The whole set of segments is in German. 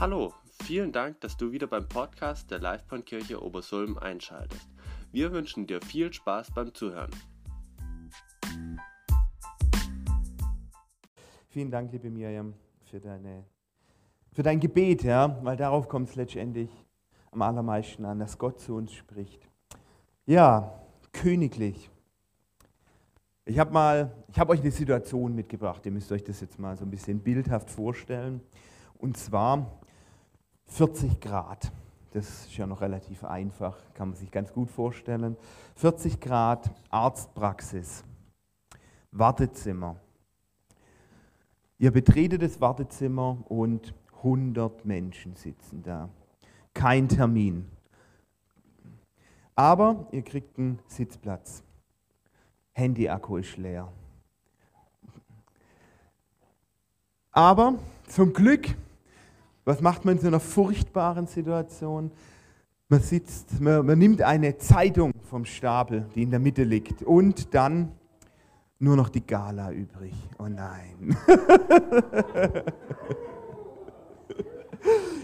Hallo, vielen Dank, dass du wieder beim Podcast der Livebahnkirche Obersulm einschaltest. Wir wünschen dir viel Spaß beim Zuhören. Vielen Dank, liebe Miriam, für, deine, für dein Gebet, ja, weil darauf kommt es letztendlich am allermeisten an, dass Gott zu uns spricht. Ja, königlich. Ich habe mal, ich habe euch eine Situation mitgebracht. Ihr müsst euch das jetzt mal so ein bisschen bildhaft vorstellen. Und zwar 40 Grad. Das ist ja noch relativ einfach, kann man sich ganz gut vorstellen. 40 Grad Arztpraxis, Wartezimmer. Ihr betretet das Wartezimmer und 100 Menschen sitzen da. Kein Termin. Aber ihr kriegt einen Sitzplatz. Handy-Akku ist leer. Aber zum Glück was macht man in so einer furchtbaren Situation? Man sitzt, man, man nimmt eine Zeitung vom Stapel, die in der Mitte liegt, und dann nur noch die Gala übrig. Oh nein.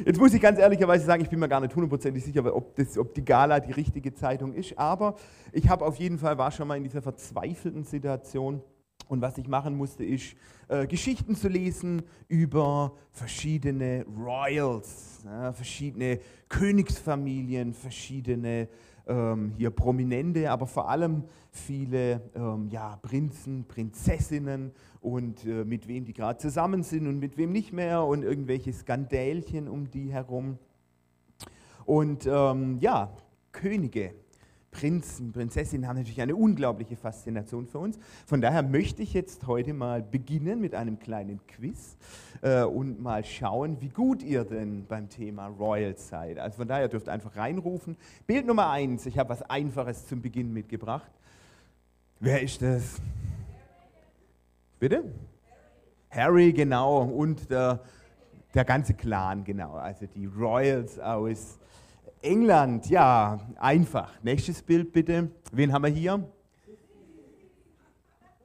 Jetzt muss ich ganz ehrlicherweise sagen, ich bin mir gar nicht hundertprozentig sicher, ob, das, ob die Gala die richtige Zeitung ist, aber ich habe auf jeden Fall, war schon mal in dieser verzweifelten Situation, und was ich machen musste, ist äh, Geschichten zu lesen über verschiedene Royals, ja, verschiedene Königsfamilien, verschiedene ähm, hier Prominente, aber vor allem viele ähm, ja, Prinzen, Prinzessinnen und äh, mit wem die gerade zusammen sind und mit wem nicht mehr und irgendwelche Skandälchen um die herum. Und ähm, ja, Könige Prinzen, Prinzessinnen haben natürlich eine unglaubliche Faszination für uns. Von daher möchte ich jetzt heute mal beginnen mit einem kleinen Quiz äh, und mal schauen, wie gut ihr denn beim Thema Royal seid. Also von daher dürft ihr einfach reinrufen. Bild Nummer eins, ich habe was Einfaches zum Beginn mitgebracht. Wer ist das? Bitte? Harry, genau, und der, der ganze Clan, genau, also die Royals aus England, ja, einfach. Nächstes Bild bitte. Wen haben wir hier?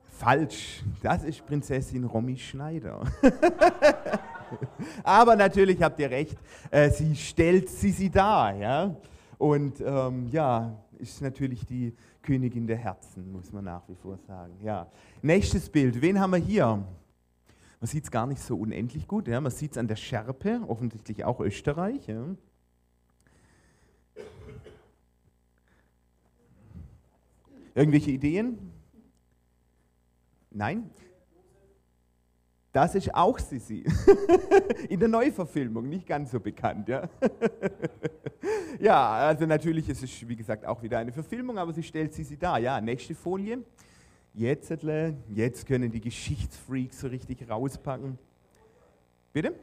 Falsch. Das ist Prinzessin Romy Schneider. Aber natürlich habt ihr recht, äh, sie stellt Sisi dar. Ja? Und ähm, ja, ist natürlich die Königin der Herzen, muss man nach wie vor sagen. Ja. Nächstes Bild. Wen haben wir hier? Man sieht es gar nicht so unendlich gut. Ja? Man sieht es an der Schärpe, offensichtlich auch Österreich. Ja? Irgendwelche Ideen? Nein? Das ist auch Sissi. In der Neuverfilmung, nicht ganz so bekannt. Ja? ja, also natürlich ist es, wie gesagt, auch wieder eine Verfilmung, aber sie stellt Sissi dar. Ja, nächste Folie. Jetzt, jetzt können die Geschichtsfreaks so richtig rauspacken. Bitte?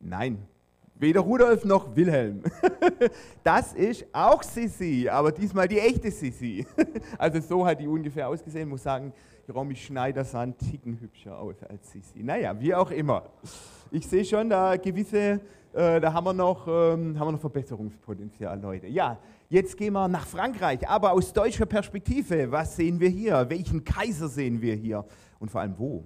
Nein, Weder Rudolf noch Wilhelm. Das ist auch Sissi, aber diesmal die echte Sissi. Also so hat die ungefähr ausgesehen. Muss sagen, Romy Schneider sah ein Ticken hübscher aus als Sissi. Naja, wie auch immer. Ich sehe schon, da gewisse, äh, da haben wir, noch, ähm, haben wir noch Verbesserungspotenzial, Leute. Ja, jetzt gehen wir nach Frankreich, aber aus deutscher Perspektive. Was sehen wir hier? Welchen Kaiser sehen wir hier? Und vor allem wo?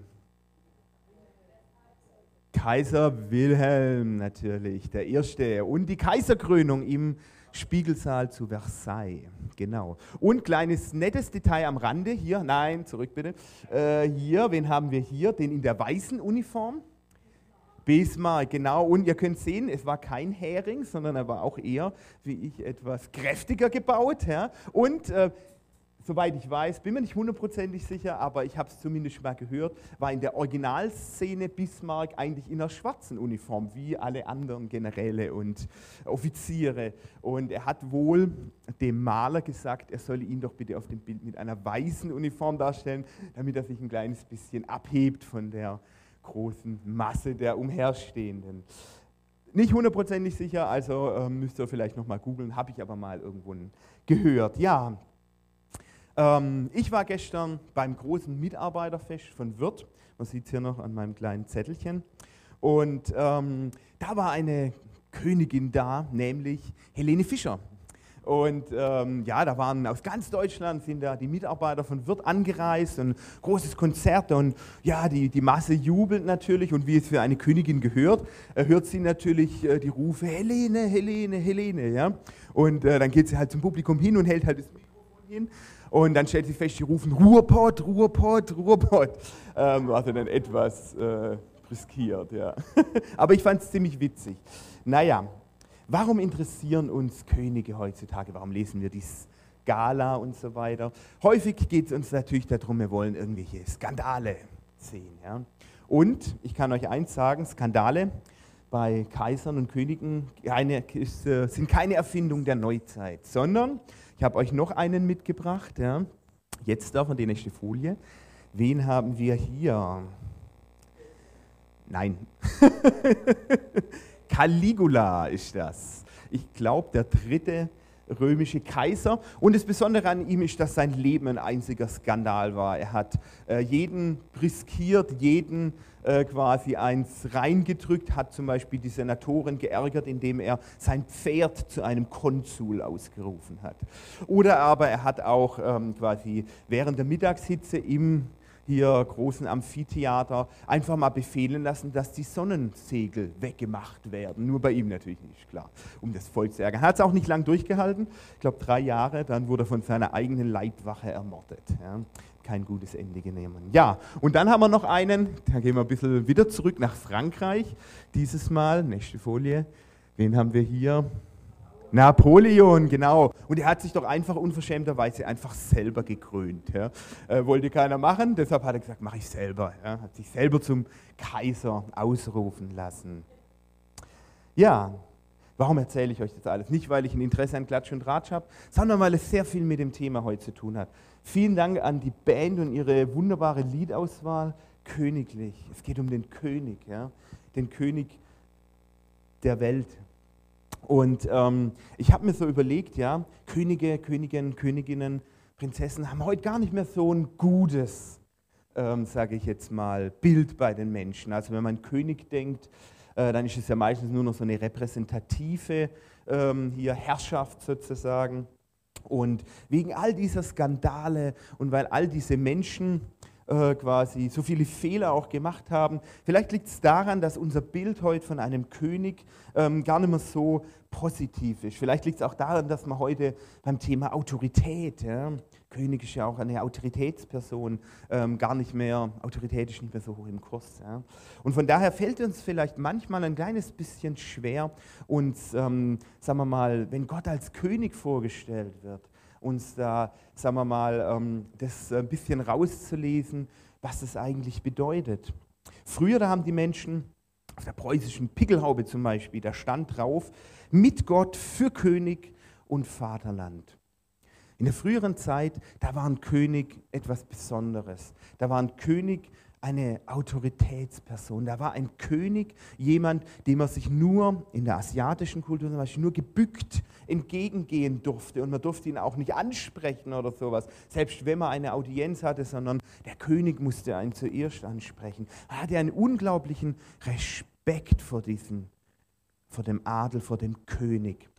Kaiser Wilhelm natürlich, der Erste. Und die Kaiserkrönung im Spiegelsaal zu Versailles. Genau. Und kleines nettes Detail am Rande hier, nein, zurück bitte. Äh, hier, wen haben wir hier? Den in der weißen Uniform. Bismarck, genau. Und ihr könnt sehen, es war kein Hering, sondern er war auch eher, wie ich, etwas kräftiger gebaut. Ja? Und äh, soweit ich weiß, bin mir nicht hundertprozentig sicher, aber ich habe es zumindest mal gehört, war in der Originalszene Bismarck eigentlich in einer schwarzen Uniform, wie alle anderen Generäle und Offiziere. Und er hat wohl dem Maler gesagt, er solle ihn doch bitte auf dem Bild mit einer weißen Uniform darstellen, damit er sich ein kleines bisschen abhebt von der großen Masse der Umherstehenden. Nicht hundertprozentig sicher, also äh, müsst ihr vielleicht nochmal googeln, habe ich aber mal irgendwo gehört. Ja, ich war gestern beim großen Mitarbeiterfest von Wirt. Man sieht es hier noch an meinem kleinen Zettelchen. Und ähm, da war eine Königin da, nämlich Helene Fischer. Und ähm, ja, da waren aus ganz Deutschland sind da die Mitarbeiter von Wirt angereist und großes Konzert und ja, die, die Masse jubelt natürlich und wie es für eine Königin gehört, äh, hört sie natürlich äh, die Rufe Helene, Helene, Helene, ja. Und äh, dann geht sie halt zum Publikum hin und hält halt das Mikrofon hin und dann stellt sie fest, die rufen Ruhrpott, Ruhrpott, Ruhrpott. Ähm, also dann etwas äh, riskiert, ja. Aber ich fand es ziemlich witzig. Naja, Warum interessieren uns Könige heutzutage? Warum lesen wir die Skala und so weiter? Häufig geht es uns natürlich darum, wir wollen irgendwelche Skandale sehen. Ja? Und ich kann euch eins sagen, Skandale bei Kaisern und Königen eine, ist, sind keine Erfindung der Neuzeit, sondern ich habe euch noch einen mitgebracht. Ja? Jetzt davon die nächste Folie. Wen haben wir hier? Nein. Caligula ist das. Ich glaube, der dritte römische Kaiser. Und das Besondere an ihm ist, dass sein Leben ein einziger Skandal war. Er hat äh, jeden riskiert, jeden quasi eins reingedrückt, hat zum Beispiel die Senatoren geärgert, indem er sein Pferd zu einem Konsul ausgerufen hat. Oder aber er hat auch ähm, quasi während der Mittagshitze im hier großen Amphitheater einfach mal befehlen lassen, dass die Sonnensegel weggemacht werden. Nur bei ihm natürlich nicht, klar, um das Volk zu ärgern. Er hat es auch nicht lang durchgehalten, ich glaube drei Jahre, dann wurde er von seiner eigenen Leibwache ermordet. Ja. Kein gutes Ende genommen. Ja, und dann haben wir noch einen, da gehen wir ein bisschen wieder zurück nach Frankreich. Dieses Mal, nächste Folie, wen haben wir hier? Napoleon, genau. Und er hat sich doch einfach unverschämterweise einfach selber gekrönt. Ja. Äh, wollte keiner machen, deshalb hat er gesagt, mache ich selber. Ja. Hat sich selber zum Kaiser ausrufen lassen. Ja, warum erzähle ich euch das alles? Nicht, weil ich ein Interesse an Klatsch und Ratsch habe, sondern weil es sehr viel mit dem Thema heute zu tun hat. Vielen Dank an die Band und ihre wunderbare Liedauswahl. Königlich. Es geht um den König, ja. den König der Welt. Und ähm, ich habe mir so überlegt, ja, Könige, Königinnen, Königinnen, Prinzessen haben heute gar nicht mehr so ein gutes, ähm, sage ich jetzt mal, Bild bei den Menschen. Also wenn man König denkt, äh, dann ist es ja meistens nur noch so eine repräsentative ähm, hier Herrschaft sozusagen. Und wegen all dieser Skandale und weil all diese Menschen äh, quasi so viele Fehler auch gemacht haben. Vielleicht liegt es daran, dass unser Bild heute von einem König ähm, gar nicht mehr so positiv ist. Vielleicht liegt es auch daran, dass man heute beim Thema Autorität, ja, König ist ja auch eine Autoritätsperson, ähm, gar nicht mehr, Autorität ist nicht mehr so hoch im Kurs. Ja. Und von daher fällt uns vielleicht manchmal ein kleines bisschen schwer, uns, ähm, sagen wir mal, wenn Gott als König vorgestellt wird, uns da, sagen wir mal, ähm, das ein bisschen rauszulesen, was es eigentlich bedeutet. Früher, da haben die Menschen auf der preußischen Pickelhaube zum Beispiel, da stand drauf, mit Gott für König und Vaterland. In der früheren Zeit, da war ein König etwas Besonderes. Da war ein König eine Autoritätsperson. Da war ein König, jemand, dem man sich nur in der asiatischen Kultur zum Beispiel nur gebückt entgegengehen durfte und man durfte ihn auch nicht ansprechen oder sowas, selbst wenn man eine Audienz hatte, sondern der König musste einen zuerst ansprechen. Er hatte einen unglaublichen Respekt vor diesem, vor dem Adel, vor dem König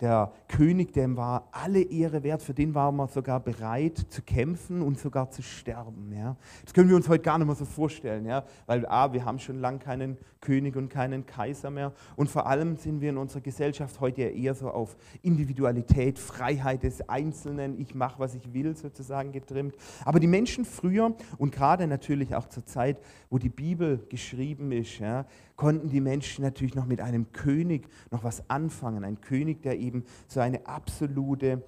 der König, dem war alle Ehre wert, für den war man sogar bereit zu kämpfen und sogar zu sterben. Ja. Das können wir uns heute gar nicht mehr so vorstellen, ja, weil A, wir haben schon lange keinen König und keinen Kaiser mehr und vor allem sind wir in unserer Gesellschaft heute eher so auf Individualität, Freiheit des Einzelnen, ich mache, was ich will, sozusagen getrimmt. Aber die Menschen früher und gerade natürlich auch zur Zeit, wo die Bibel geschrieben ist, ja, konnten die Menschen natürlich noch mit einem König noch was anfangen. Ein König, der eben so eine absolute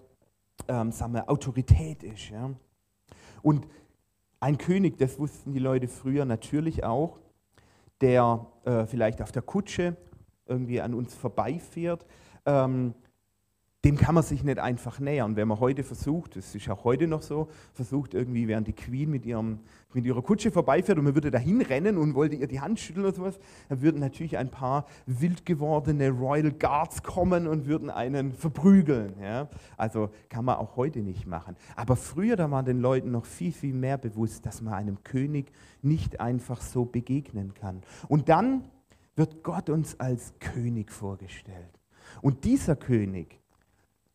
ähm, sagen wir, Autorität ist. Ja. Und ein König, das wussten die Leute früher natürlich auch, der äh, vielleicht auf der Kutsche irgendwie an uns vorbeifährt, ähm, dem kann man sich nicht einfach nähern. Wenn man heute versucht, das ist auch heute noch so, versucht irgendwie, während die Queen mit, ihrem, mit ihrer Kutsche vorbeifährt und man würde dahin rennen und wollte ihr die Hand schütteln oder sowas, dann würden natürlich ein paar wild gewordene Royal Guards kommen und würden einen verprügeln. Ja? Also kann man auch heute nicht machen. Aber früher, da war den Leuten noch viel, viel mehr bewusst, dass man einem König nicht einfach so begegnen kann. Und dann wird Gott uns als König vorgestellt. Und dieser König,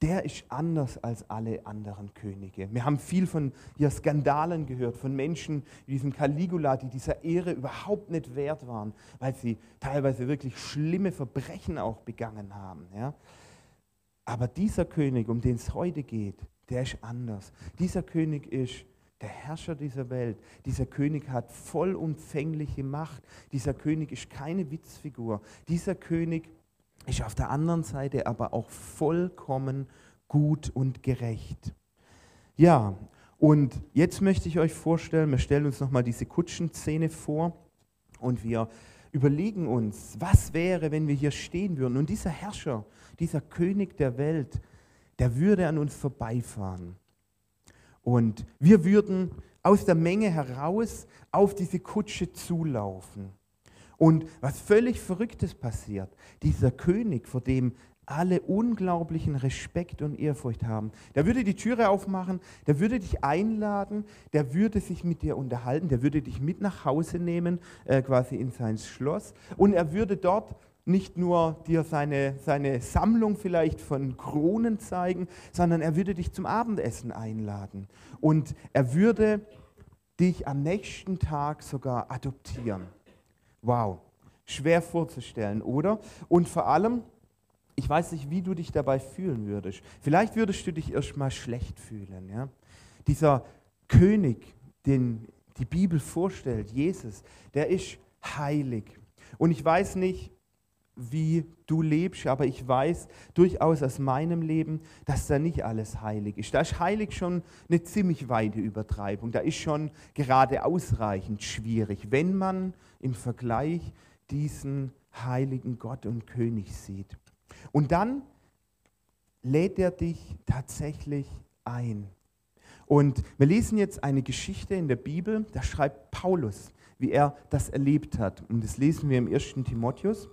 der ist anders als alle anderen Könige. Wir haben viel von hier Skandalen gehört, von Menschen wie diesem Caligula, die dieser Ehre überhaupt nicht wert waren, weil sie teilweise wirklich schlimme Verbrechen auch begangen haben. Ja. Aber dieser König, um den es heute geht, der ist anders. Dieser König ist der Herrscher dieser Welt. Dieser König hat vollumfängliche Macht. Dieser König ist keine Witzfigur. Dieser König ist auf der anderen Seite aber auch vollkommen gut und gerecht. Ja, und jetzt möchte ich euch vorstellen, wir stellen uns nochmal diese Kutschenszene vor und wir überlegen uns, was wäre, wenn wir hier stehen würden und dieser Herrscher, dieser König der Welt, der würde an uns vorbeifahren. Und wir würden aus der Menge heraus auf diese Kutsche zulaufen. Und was völlig Verrücktes passiert, dieser König, vor dem alle unglaublichen Respekt und Ehrfurcht haben. Der würde die Türe aufmachen, der würde dich einladen, der würde sich mit dir unterhalten, der würde dich mit nach Hause nehmen, äh, quasi in sein Schloss. Und er würde dort nicht nur dir seine, seine Sammlung vielleicht von Kronen zeigen, sondern er würde dich zum Abendessen einladen. Und er würde dich am nächsten Tag sogar adoptieren. Wow, schwer vorzustellen, oder? Und vor allem, ich weiß nicht, wie du dich dabei fühlen würdest. Vielleicht würdest du dich erstmal schlecht fühlen. Ja? Dieser König, den die Bibel vorstellt, Jesus, der ist heilig. Und ich weiß nicht, wie du lebst, aber ich weiß durchaus aus meinem Leben, dass da nicht alles heilig ist. Da ist heilig schon eine ziemlich weite Übertreibung. Da ist schon gerade ausreichend schwierig, wenn man im Vergleich diesen heiligen Gott und König sieht. Und dann lädt er dich tatsächlich ein. Und wir lesen jetzt eine Geschichte in der Bibel, da schreibt Paulus, wie er das erlebt hat. Und das lesen wir im 1. Timotheus.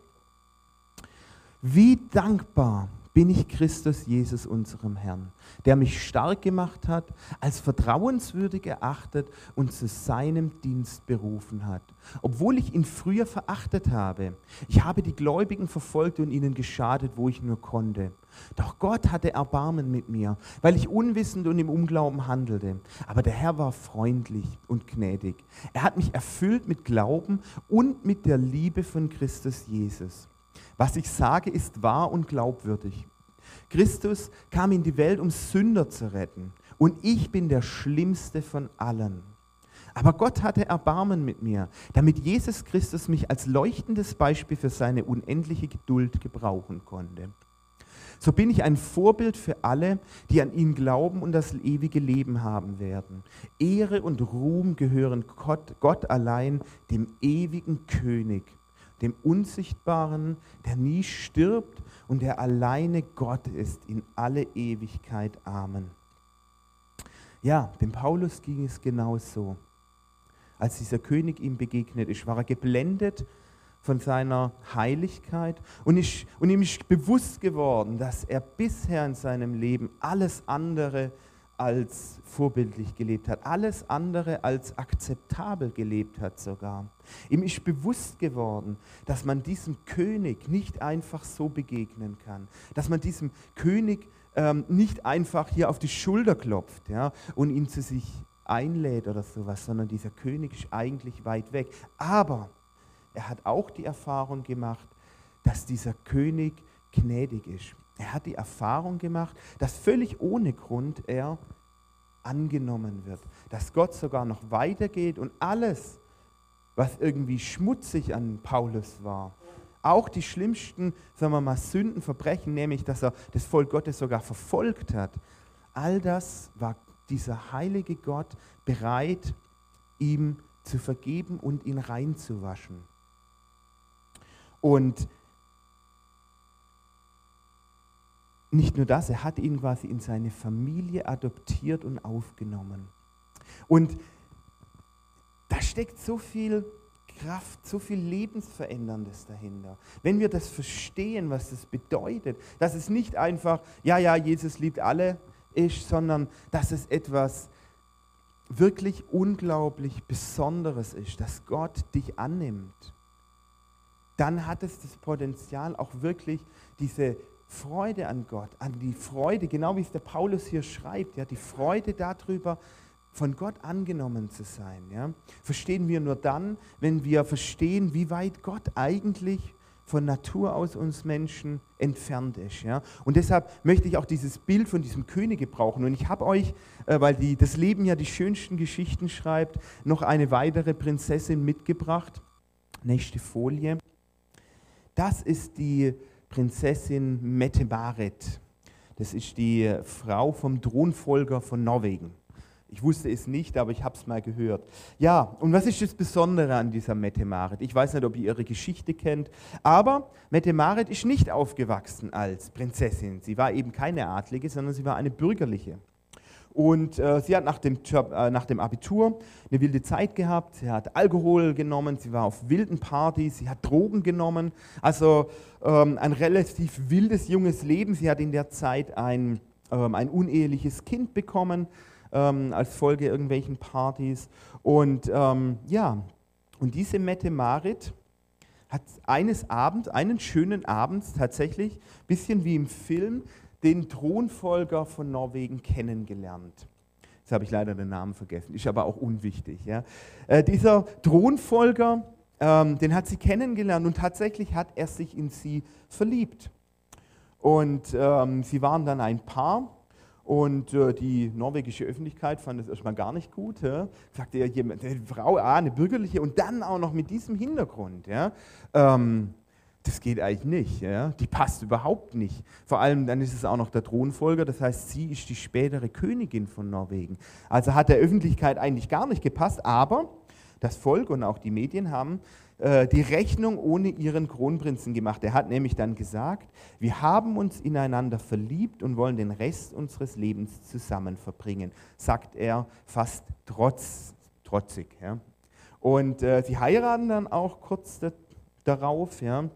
Wie dankbar bin ich Christus Jesus, unserem Herrn, der mich stark gemacht hat, als vertrauenswürdig erachtet und zu seinem Dienst berufen hat. Obwohl ich ihn früher verachtet habe. Ich habe die Gläubigen verfolgt und ihnen geschadet, wo ich nur konnte. Doch Gott hatte Erbarmen mit mir, weil ich unwissend und im Unglauben handelte. Aber der Herr war freundlich und gnädig. Er hat mich erfüllt mit Glauben und mit der Liebe von Christus Jesus. Was ich sage, ist wahr und glaubwürdig. Christus kam in die Welt, um Sünder zu retten. Und ich bin der schlimmste von allen. Aber Gott hatte Erbarmen mit mir, damit Jesus Christus mich als leuchtendes Beispiel für seine unendliche Geduld gebrauchen konnte. So bin ich ein Vorbild für alle, die an ihn glauben und das ewige Leben haben werden. Ehre und Ruhm gehören Gott, Gott allein, dem ewigen König dem Unsichtbaren, der nie stirbt und der alleine Gott ist in alle Ewigkeit. Amen. Ja, dem Paulus ging es genauso. Als dieser König ihm begegnet ist, war er geblendet von seiner Heiligkeit und, ist, und ihm ist bewusst geworden, dass er bisher in seinem Leben alles andere als vorbildlich gelebt hat, alles andere als akzeptabel gelebt hat sogar. Ihm ist bewusst geworden, dass man diesem König nicht einfach so begegnen kann, dass man diesem König ähm, nicht einfach hier auf die Schulter klopft ja, und ihn zu sich einlädt oder sowas, sondern dieser König ist eigentlich weit weg. Aber er hat auch die Erfahrung gemacht, dass dieser König gnädig ist. Er hat die Erfahrung gemacht, dass völlig ohne Grund er angenommen wird. Dass Gott sogar noch weitergeht und alles, was irgendwie schmutzig an Paulus war, auch die schlimmsten, sagen wir mal, Sünden, nämlich dass er das Volk Gottes sogar verfolgt hat, all das war dieser heilige Gott bereit, ihm zu vergeben und ihn reinzuwaschen. Und nicht nur das, er hat ihn quasi in seine Familie adoptiert und aufgenommen. Und da steckt so viel Kraft, so viel Lebensveränderndes dahinter. Wenn wir das verstehen, was das bedeutet, dass es nicht einfach, ja, ja, Jesus liebt alle ist, sondern dass es etwas wirklich unglaublich Besonderes ist, dass Gott dich annimmt, dann hat es das Potenzial, auch wirklich diese Freude an Gott, an die Freude, genau wie es der Paulus hier schreibt, ja, die Freude darüber, von Gott angenommen zu sein. Ja, verstehen wir nur dann, wenn wir verstehen, wie weit Gott eigentlich von Natur aus uns Menschen entfernt ist. Ja? Und deshalb möchte ich auch dieses Bild von diesem König gebrauchen. Und ich habe euch, äh, weil die, das Leben ja die schönsten Geschichten schreibt, noch eine weitere Prinzessin mitgebracht. Nächste Folie. Das ist die Prinzessin Mette-Marit. Das ist die Frau vom Thronfolger von Norwegen. Ich wusste es nicht, aber ich habe es mal gehört. Ja, und was ist das Besondere an dieser Mette Marit? Ich weiß nicht, ob ihr ihre Geschichte kennt, aber Mette Marit ist nicht aufgewachsen als Prinzessin. Sie war eben keine Adlige, sondern sie war eine bürgerliche. Und äh, sie hat nach dem, äh, nach dem Abitur eine wilde Zeit gehabt. Sie hat Alkohol genommen, sie war auf wilden Partys, sie hat Drogen genommen. Also ähm, ein relativ wildes junges Leben. Sie hat in der Zeit ein, ähm, ein uneheliches Kind bekommen ähm, als Folge irgendwelchen Partys. Und ähm, ja, und diese Mette Marit hat eines Abends, einen schönen Abends tatsächlich, bisschen wie im Film, den Thronfolger von Norwegen kennengelernt. Jetzt habe ich leider den Namen vergessen, ist aber auch unwichtig. Ja. Äh, dieser Thronfolger, ähm, den hat sie kennengelernt und tatsächlich hat er sich in sie verliebt. Und ähm, sie waren dann ein Paar und äh, die norwegische Öffentlichkeit fand es erstmal gar nicht gut. Ja. Sagte ja jemand, eine Frau, ah, eine bürgerliche und dann auch noch mit diesem Hintergrund. Ja. Ähm, das geht eigentlich nicht. Ja. Die passt überhaupt nicht. Vor allem dann ist es auch noch der Thronfolger, das heißt, sie ist die spätere Königin von Norwegen. Also hat der Öffentlichkeit eigentlich gar nicht gepasst, aber das Volk und auch die Medien haben äh, die Rechnung ohne ihren Kronprinzen gemacht. Er hat nämlich dann gesagt, wir haben uns ineinander verliebt und wollen den Rest unseres Lebens zusammen verbringen, sagt er fast trotz, trotzig. Ja. Und äh, sie heiraten dann auch kurz da, darauf, ja,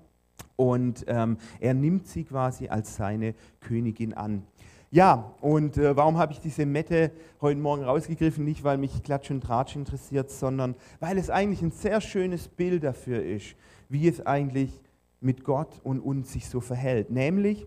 und ähm, er nimmt sie quasi als seine Königin an. Ja, und äh, warum habe ich diese Mette heute Morgen rausgegriffen? Nicht, weil mich Klatsch und Tratsch interessiert, sondern weil es eigentlich ein sehr schönes Bild dafür ist, wie es eigentlich mit Gott und uns sich so verhält. Nämlich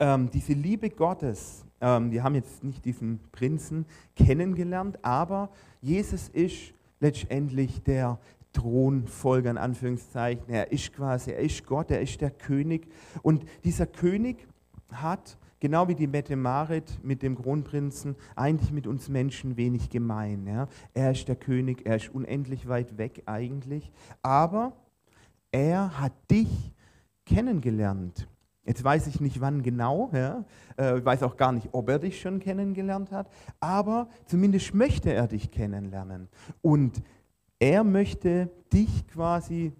ähm, diese Liebe Gottes. Ähm, wir haben jetzt nicht diesen Prinzen kennengelernt, aber Jesus ist letztendlich der Thronfolger in Anführungszeichen. Er ist quasi, er ist Gott, er ist der König. Und dieser König hat genau wie die Mette Marit mit dem Kronprinzen, eigentlich mit uns Menschen wenig gemein. Ja? Er ist der König, er ist unendlich weit weg eigentlich, aber er hat dich kennengelernt. Jetzt weiß ich nicht, wann genau, ja? äh, weiß auch gar nicht, ob er dich schon kennengelernt hat, aber zumindest möchte er dich kennenlernen. Und er möchte dich quasi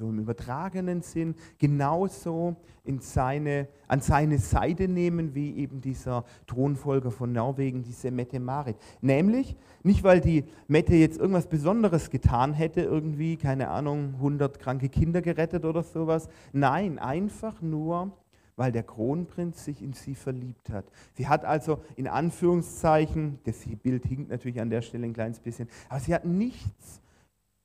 so im übertragenen Sinn, genauso in seine, an seine Seite nehmen wie eben dieser Thronfolger von Norwegen, diese Mette Marit. Nämlich, nicht weil die Mette jetzt irgendwas Besonderes getan hätte, irgendwie, keine Ahnung, 100 kranke Kinder gerettet oder sowas. Nein, einfach nur, weil der Kronprinz sich in sie verliebt hat. Sie hat also in Anführungszeichen, das Bild hinkt natürlich an der Stelle ein kleines bisschen, aber sie hat nichts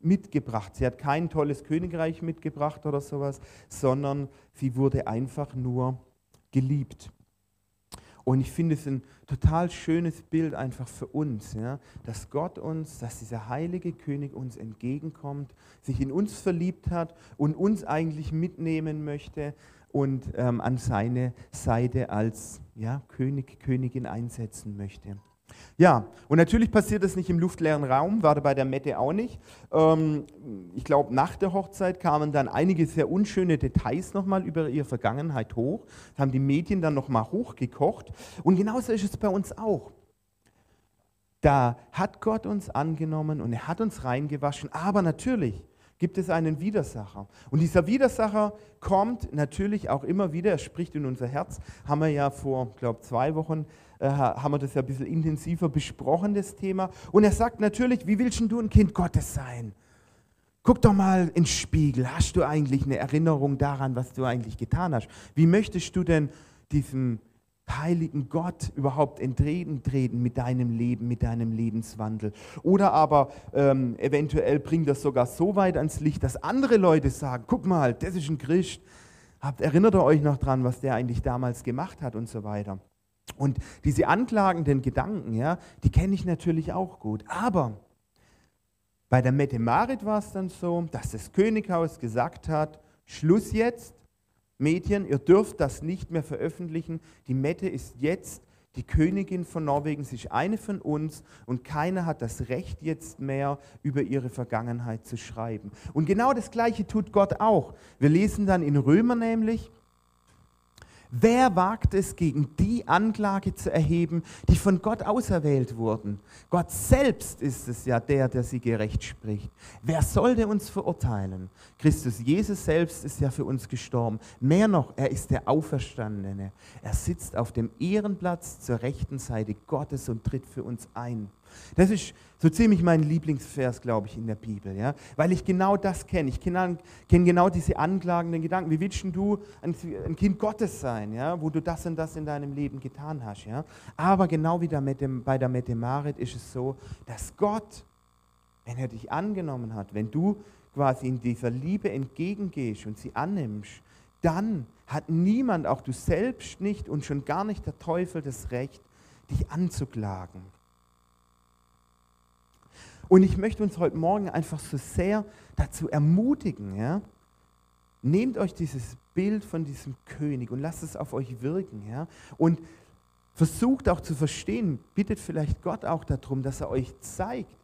mitgebracht. Sie hat kein tolles Königreich mitgebracht oder sowas, sondern sie wurde einfach nur geliebt. Und ich finde es ein total schönes Bild einfach für uns, ja, dass Gott uns, dass dieser heilige König uns entgegenkommt, sich in uns verliebt hat und uns eigentlich mitnehmen möchte und ähm, an seine Seite als ja, König, Königin einsetzen möchte. Ja, und natürlich passiert das nicht im luftleeren Raum, war bei der Mette auch nicht. Ähm, ich glaube, nach der Hochzeit kamen dann einige sehr unschöne Details nochmal über ihre Vergangenheit hoch, das haben die Medien dann nochmal hochgekocht. Und genauso ist es bei uns auch. Da hat Gott uns angenommen und er hat uns reingewaschen, aber natürlich gibt es einen Widersacher. Und dieser Widersacher kommt natürlich auch immer wieder, er spricht in unser Herz, haben wir ja vor, glaube zwei Wochen äh, haben wir das ja ein bisschen intensiver besprochen, das Thema. Und er sagt natürlich, wie willst du ein Kind Gottes sein? Guck doch mal ins Spiegel. Hast du eigentlich eine Erinnerung daran, was du eigentlich getan hast? Wie möchtest du denn diesem heiligen Gott überhaupt entgegentreten mit deinem Leben, mit deinem Lebenswandel? Oder aber ähm, eventuell bringt das sogar so weit ans Licht, dass andere Leute sagen, guck mal, das ist ein Christ, Habt, erinnert ihr euch noch dran, was der eigentlich damals gemacht hat und so weiter? Und diese anklagenden Gedanken, ja, die kenne ich natürlich auch gut. Aber bei der Mette Marit war es dann so, dass das Könighaus gesagt hat, Schluss jetzt, Mädchen, ihr dürft das nicht mehr veröffentlichen. Die Mette ist jetzt die Königin von Norwegen, sie ist eine von uns und keiner hat das Recht jetzt mehr über ihre Vergangenheit zu schreiben. Und genau das Gleiche tut Gott auch. Wir lesen dann in Römer nämlich, Wer wagt es, gegen die Anklage zu erheben, die von Gott auserwählt wurden? Gott selbst ist es ja der, der sie gerecht spricht. Wer sollte uns verurteilen? Christus Jesus selbst ist ja für uns gestorben. Mehr noch, er ist der Auferstandene. Er sitzt auf dem Ehrenplatz zur rechten Seite Gottes und tritt für uns ein. Das ist so ziemlich mein Lieblingsvers, glaube ich, in der Bibel, ja? weil ich genau das kenne. Ich kenne kenn genau diese anklagenden Gedanken. Wie willst du ein, Kind Gottes sein, ja? wo du das und das in deinem Leben getan hast? Ja? Aber genau wie dem, bei der Metemarit ist es so, dass Gott, wenn er dich angenommen hat, wenn du quasi in dieser Liebe entgegengehst und sie annimmst, dann hat niemand, auch du selbst nicht und schon gar nicht der Teufel, das Recht, dich anzuklagen. Und ich möchte uns heute Morgen einfach so sehr dazu ermutigen, ja? nehmt euch dieses Bild von diesem König und lasst es auf euch wirken. Ja? Und versucht auch zu verstehen, bittet vielleicht Gott auch darum, dass er euch zeigt,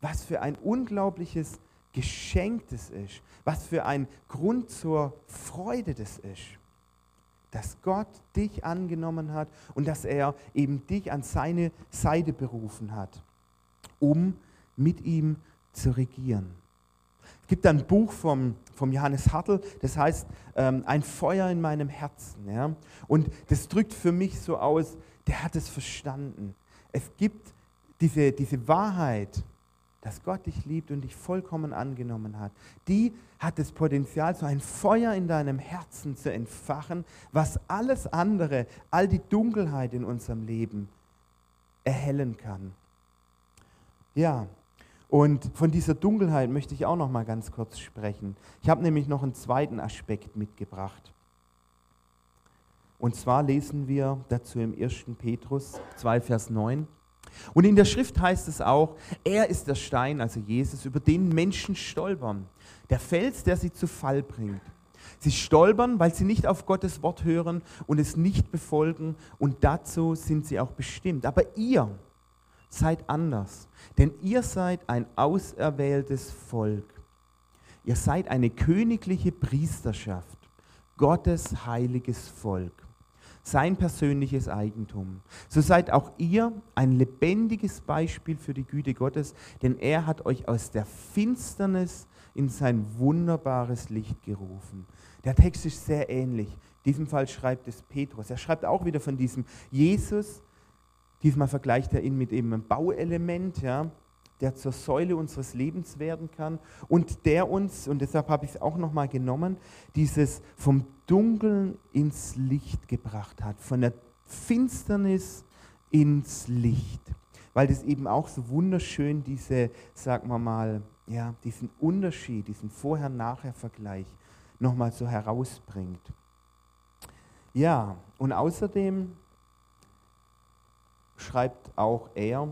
was für ein unglaubliches Geschenk das ist, was für ein Grund zur Freude das ist, dass Gott dich angenommen hat und dass er eben dich an seine Seite berufen hat, um mit ihm zu regieren. Es gibt ein Buch vom, vom Johannes Hartl, das heißt ähm, Ein Feuer in meinem Herzen. Ja? Und das drückt für mich so aus, der hat es verstanden. Es gibt diese, diese Wahrheit, dass Gott dich liebt und dich vollkommen angenommen hat, die hat das Potenzial, so ein Feuer in deinem Herzen zu entfachen, was alles andere, all die Dunkelheit in unserem Leben erhellen kann. Ja, und von dieser Dunkelheit möchte ich auch noch mal ganz kurz sprechen. Ich habe nämlich noch einen zweiten Aspekt mitgebracht. Und zwar lesen wir dazu im 1. Petrus 2, Vers 9. Und in der Schrift heißt es auch, er ist der Stein, also Jesus, über den Menschen stolpern. Der Fels, der sie zu Fall bringt. Sie stolpern, weil sie nicht auf Gottes Wort hören und es nicht befolgen. Und dazu sind sie auch bestimmt. Aber ihr, seid anders, denn ihr seid ein auserwähltes Volk. Ihr seid eine königliche Priesterschaft, Gottes heiliges Volk, sein persönliches Eigentum. So seid auch ihr ein lebendiges Beispiel für die Güte Gottes, denn er hat euch aus der Finsternis in sein wunderbares Licht gerufen. Der Text ist sehr ähnlich. In diesem Fall schreibt es Petrus. Er schreibt auch wieder von diesem Jesus, Diesmal vergleicht er ihn mit eben einem Bauelement, ja, der zur Säule unseres Lebens werden kann und der uns, und deshalb habe ich es auch nochmal genommen, dieses vom Dunkeln ins Licht gebracht hat, von der Finsternis ins Licht, weil das eben auch so wunderschön diese, sagen wir mal, ja, diesen Unterschied, diesen Vorher-Nachher-Vergleich nochmal so herausbringt. Ja, und außerdem schreibt auch er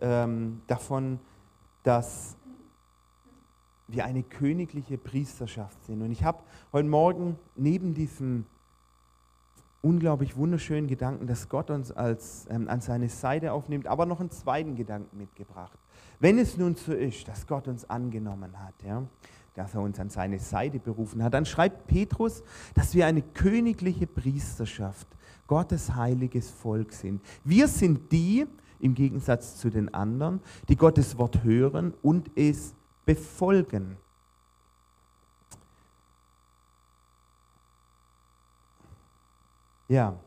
ähm, davon, dass wir eine königliche Priesterschaft sind. Und ich habe heute Morgen neben diesem unglaublich wunderschönen Gedanken, dass Gott uns als, ähm, an seine Seite aufnimmt, aber noch einen zweiten Gedanken mitgebracht. Wenn es nun so ist, dass Gott uns angenommen hat, ja, dass er uns an seine Seite berufen hat, dann schreibt Petrus, dass wir eine königliche Priesterschaft, Gottes heiliges Volk sind. Wir sind die, im Gegensatz zu den anderen, die Gottes Wort hören und es befolgen. Ja,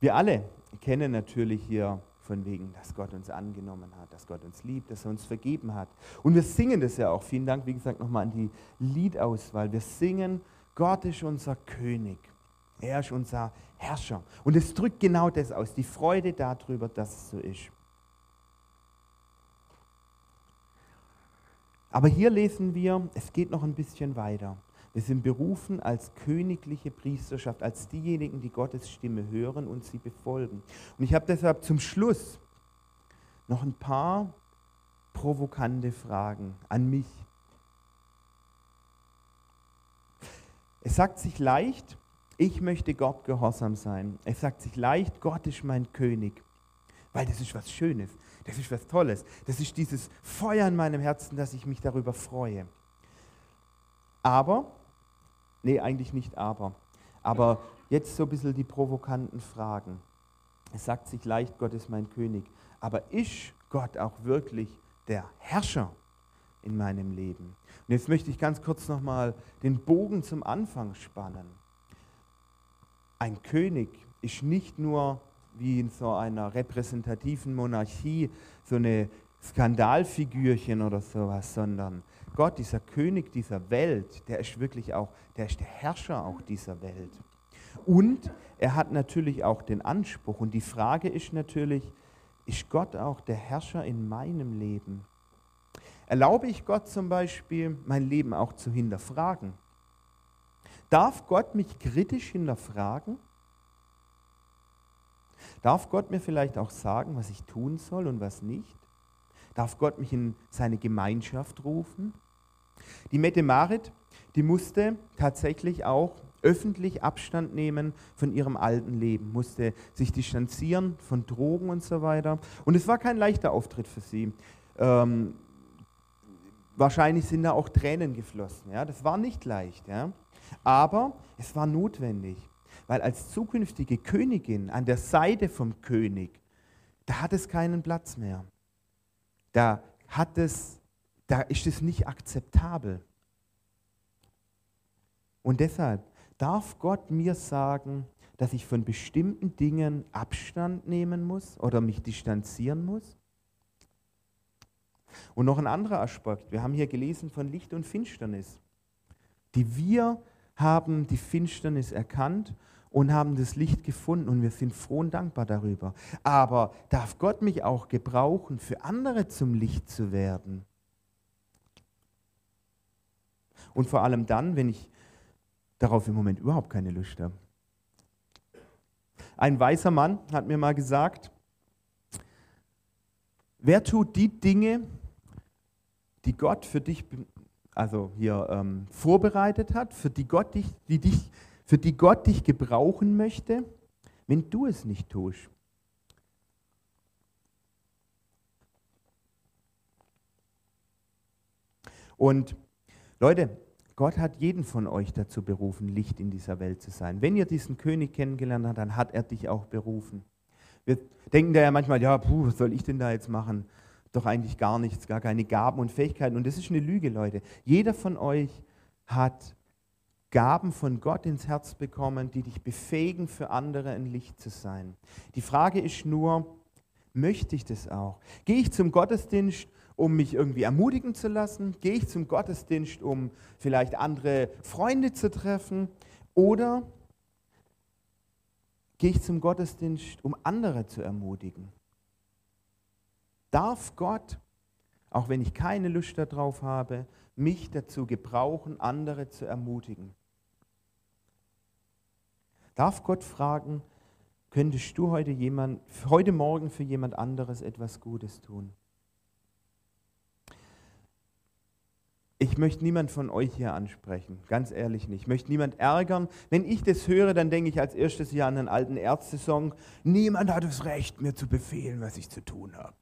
wir alle kennen natürlich hier von wegen, dass Gott uns angenommen hat, dass Gott uns liebt, dass er uns vergeben hat. Und wir singen das ja auch. Vielen Dank, wie gesagt, nochmal an die Liedauswahl. Wir singen, Gott ist unser König. Er ist unser Herrscher. Und es drückt genau das aus, die Freude darüber, dass es so ist. Aber hier lesen wir, es geht noch ein bisschen weiter. Wir sind berufen als königliche Priesterschaft, als diejenigen, die Gottes Stimme hören und sie befolgen. Und ich habe deshalb zum Schluss noch ein paar provokante Fragen an mich. Es sagt sich leicht, ich möchte Gott gehorsam sein. Es sagt sich leicht, Gott ist mein König. Weil das ist was Schönes, das ist was Tolles. Das ist dieses Feuer in meinem Herzen, dass ich mich darüber freue. Aber, nee, eigentlich nicht aber, aber jetzt so ein bisschen die provokanten Fragen. Es sagt sich leicht, Gott ist mein König. Aber ist Gott auch wirklich der Herrscher in meinem Leben? Und jetzt möchte ich ganz kurz nochmal den Bogen zum Anfang spannen. Ein König ist nicht nur wie in so einer repräsentativen Monarchie so eine Skandalfigürchen oder sowas, sondern Gott, dieser König dieser Welt, der ist wirklich auch, der ist der Herrscher auch dieser Welt. Und er hat natürlich auch den Anspruch. Und die Frage ist natürlich, ist Gott auch der Herrscher in meinem Leben? Erlaube ich Gott zum Beispiel, mein Leben auch zu hinterfragen? Darf Gott mich kritisch hinterfragen? Darf Gott mir vielleicht auch sagen, was ich tun soll und was nicht? Darf Gott mich in seine Gemeinschaft rufen? Die Mette Marit, die musste tatsächlich auch öffentlich Abstand nehmen von ihrem alten Leben, musste sich distanzieren von Drogen und so weiter. Und es war kein leichter Auftritt für sie. Ähm, wahrscheinlich sind da auch Tränen geflossen. Ja? Das war nicht leicht. Ja? Aber es war notwendig, weil als zukünftige Königin an der Seite vom König, da hat es keinen Platz mehr. Da, hat es, da ist es nicht akzeptabel. Und deshalb darf Gott mir sagen, dass ich von bestimmten Dingen Abstand nehmen muss oder mich distanzieren muss? Und noch ein anderer Aspekt. Wir haben hier gelesen von Licht und Finsternis. Die wir haben die Finsternis erkannt und haben das Licht gefunden und wir sind froh und dankbar darüber. Aber darf Gott mich auch gebrauchen, für andere zum Licht zu werden? Und vor allem dann, wenn ich darauf im Moment überhaupt keine Lust habe. Ein weißer Mann hat mir mal gesagt, wer tut die Dinge, die Gott für dich, also hier ähm, vorbereitet hat, für die Gott dich, die dich für die Gott dich gebrauchen möchte, wenn du es nicht tust. Und Leute, Gott hat jeden von euch dazu berufen, Licht in dieser Welt zu sein. Wenn ihr diesen König kennengelernt habt, dann hat er dich auch berufen. Wir denken da ja manchmal, ja, puh, was soll ich denn da jetzt machen? Doch eigentlich gar nichts, gar keine Gaben und Fähigkeiten. Und das ist eine Lüge, Leute. Jeder von euch hat Gaben von Gott ins Herz bekommen, die dich befähigen, für andere ein Licht zu sein. Die Frage ist nur, möchte ich das auch? Gehe ich zum Gottesdienst, um mich irgendwie ermutigen zu lassen? Gehe ich zum Gottesdienst, um vielleicht andere Freunde zu treffen? Oder gehe ich zum Gottesdienst, um andere zu ermutigen? Darf Gott, auch wenn ich keine Lust darauf habe, mich dazu gebrauchen, andere zu ermutigen? Darf Gott fragen, könntest du heute, jemand, heute Morgen für jemand anderes etwas Gutes tun? Ich möchte niemand von euch hier ansprechen, ganz ehrlich nicht. Ich möchte niemand ärgern. Wenn ich das höre, dann denke ich als erstes Jahr an einen alten Ärztesong. Niemand hat das Recht, mir zu befehlen, was ich zu tun habe.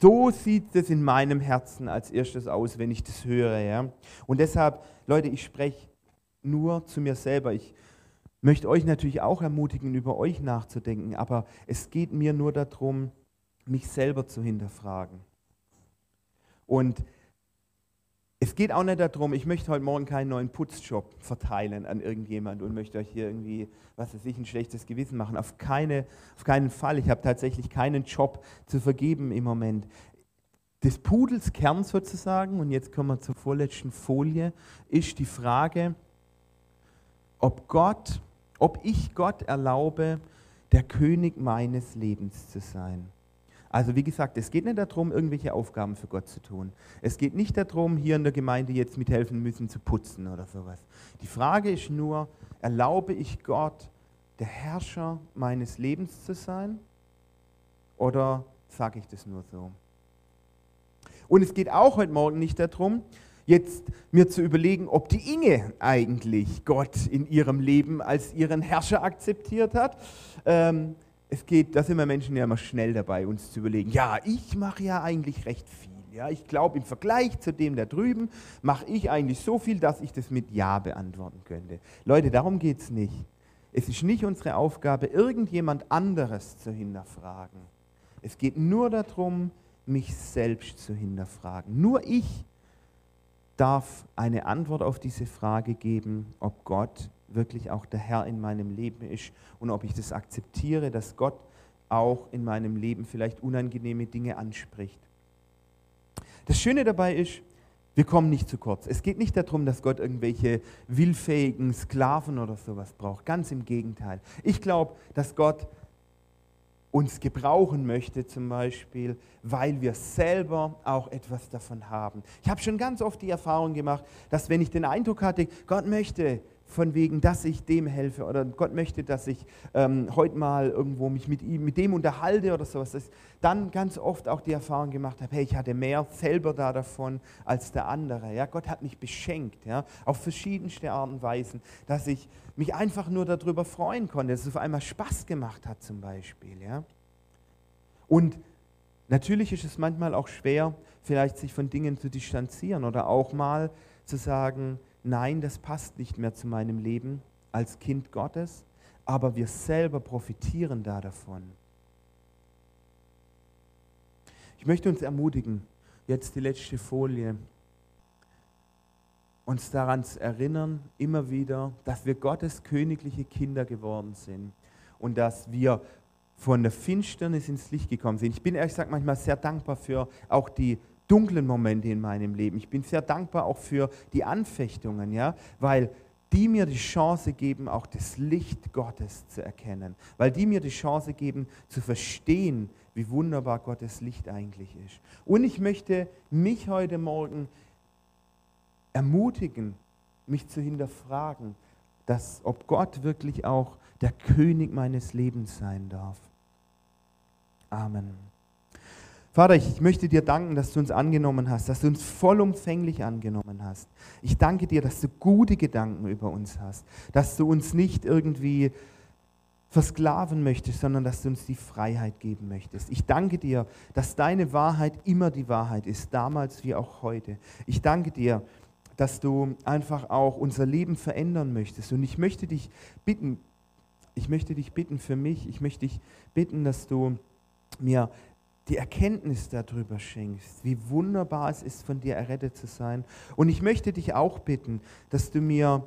So sieht es in meinem Herzen als erstes aus, wenn ich das höre. Ja? Und deshalb, Leute, ich spreche nur zu mir selber. Ich möchte euch natürlich auch ermutigen, über euch nachzudenken, aber es geht mir nur darum, mich selber zu hinterfragen. Und es geht auch nicht darum, ich möchte heute Morgen keinen neuen Putzjob verteilen an irgendjemand und möchte euch hier irgendwie, was weiß ich, ein schlechtes Gewissen machen. Auf, keine, auf keinen Fall. Ich habe tatsächlich keinen Job zu vergeben im Moment. Des Pudels Kern sozusagen, und jetzt kommen wir zur vorletzten Folie, ist die Frage, ob Gott ob ich Gott erlaube, der König meines Lebens zu sein. Also wie gesagt, es geht nicht darum, irgendwelche Aufgaben für Gott zu tun. Es geht nicht darum, hier in der Gemeinde jetzt mithelfen müssen zu putzen oder sowas. Die Frage ist nur, erlaube ich Gott, der Herrscher meines Lebens zu sein? Oder sage ich das nur so? Und es geht auch heute Morgen nicht darum, jetzt mir zu überlegen, ob die Inge eigentlich Gott in ihrem Leben als ihren Herrscher akzeptiert hat. Ähm, es geht, da sind wir Menschen ja immer schnell dabei, uns zu überlegen, ja, ich mache ja eigentlich recht viel. Ja, ich glaube, im Vergleich zu dem da drüben mache ich eigentlich so viel, dass ich das mit Ja beantworten könnte. Leute, darum geht es nicht. Es ist nicht unsere Aufgabe, irgendjemand anderes zu hinterfragen. Es geht nur darum, mich selbst zu hinterfragen. Nur ich darf eine Antwort auf diese Frage geben, ob Gott wirklich auch der Herr in meinem Leben ist und ob ich das akzeptiere, dass Gott auch in meinem Leben vielleicht unangenehme Dinge anspricht. Das Schöne dabei ist, wir kommen nicht zu kurz. Es geht nicht darum, dass Gott irgendwelche willfähigen Sklaven oder sowas braucht. Ganz im Gegenteil. Ich glaube, dass Gott uns gebrauchen möchte zum Beispiel, weil wir selber auch etwas davon haben. Ich habe schon ganz oft die Erfahrung gemacht, dass wenn ich den Eindruck hatte, Gott möchte von wegen, dass ich dem helfe oder Gott möchte, dass ich ähm, heute mal irgendwo mich mit ihm, mit dem unterhalte oder sowas, dass dann ganz oft auch die Erfahrung gemacht habe, hey, ich hatte mehr selber da davon als der andere. Ja, Gott hat mich beschenkt, ja, auf verschiedenste Arten und Weisen, dass ich mich einfach nur darüber freuen konnte, dass es auf einmal Spaß gemacht hat zum Beispiel, ja. Und natürlich ist es manchmal auch schwer, vielleicht sich von Dingen zu distanzieren oder auch mal zu sagen, nein, das passt nicht mehr zu meinem Leben als Kind Gottes, aber wir selber profitieren da davon. Ich möchte uns ermutigen, jetzt die letzte Folie, uns daran zu erinnern, immer wieder, dass wir Gottes königliche Kinder geworden sind und dass wir von der Finsternis ins Licht gekommen sind. Ich bin ehrlich gesagt manchmal sehr dankbar für auch die dunklen Momente in meinem Leben. Ich bin sehr dankbar auch für die Anfechtungen, ja, weil die mir die Chance geben, auch das Licht Gottes zu erkennen, weil die mir die Chance geben, zu verstehen, wie wunderbar Gottes Licht eigentlich ist. Und ich möchte mich heute Morgen ermutigen, mich zu hinterfragen, dass ob Gott wirklich auch der König meines Lebens sein darf. Amen. Vater, ich möchte dir danken, dass du uns angenommen hast, dass du uns vollumfänglich angenommen hast. Ich danke dir, dass du gute Gedanken über uns hast, dass du uns nicht irgendwie versklaven möchtest, sondern dass du uns die Freiheit geben möchtest. Ich danke dir, dass deine Wahrheit immer die Wahrheit ist, damals wie auch heute. Ich danke dir, dass du einfach auch unser Leben verändern möchtest. Und ich möchte dich bitten, ich möchte dich bitten für mich, ich möchte dich bitten, dass du mir die Erkenntnis darüber schenkst, wie wunderbar es ist, von dir errettet zu sein. Und ich möchte dich auch bitten, dass du mir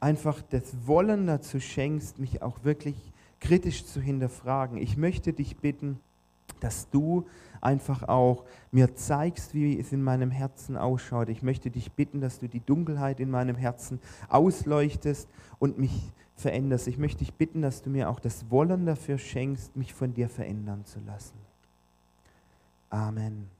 einfach das Wollen dazu schenkst, mich auch wirklich kritisch zu hinterfragen. Ich möchte dich bitten, dass du einfach auch mir zeigst, wie es in meinem Herzen ausschaut. Ich möchte dich bitten, dass du die Dunkelheit in meinem Herzen ausleuchtest und mich veränderst. Ich möchte dich bitten, dass du mir auch das Wollen dafür schenkst, mich von dir verändern zu lassen. Amen.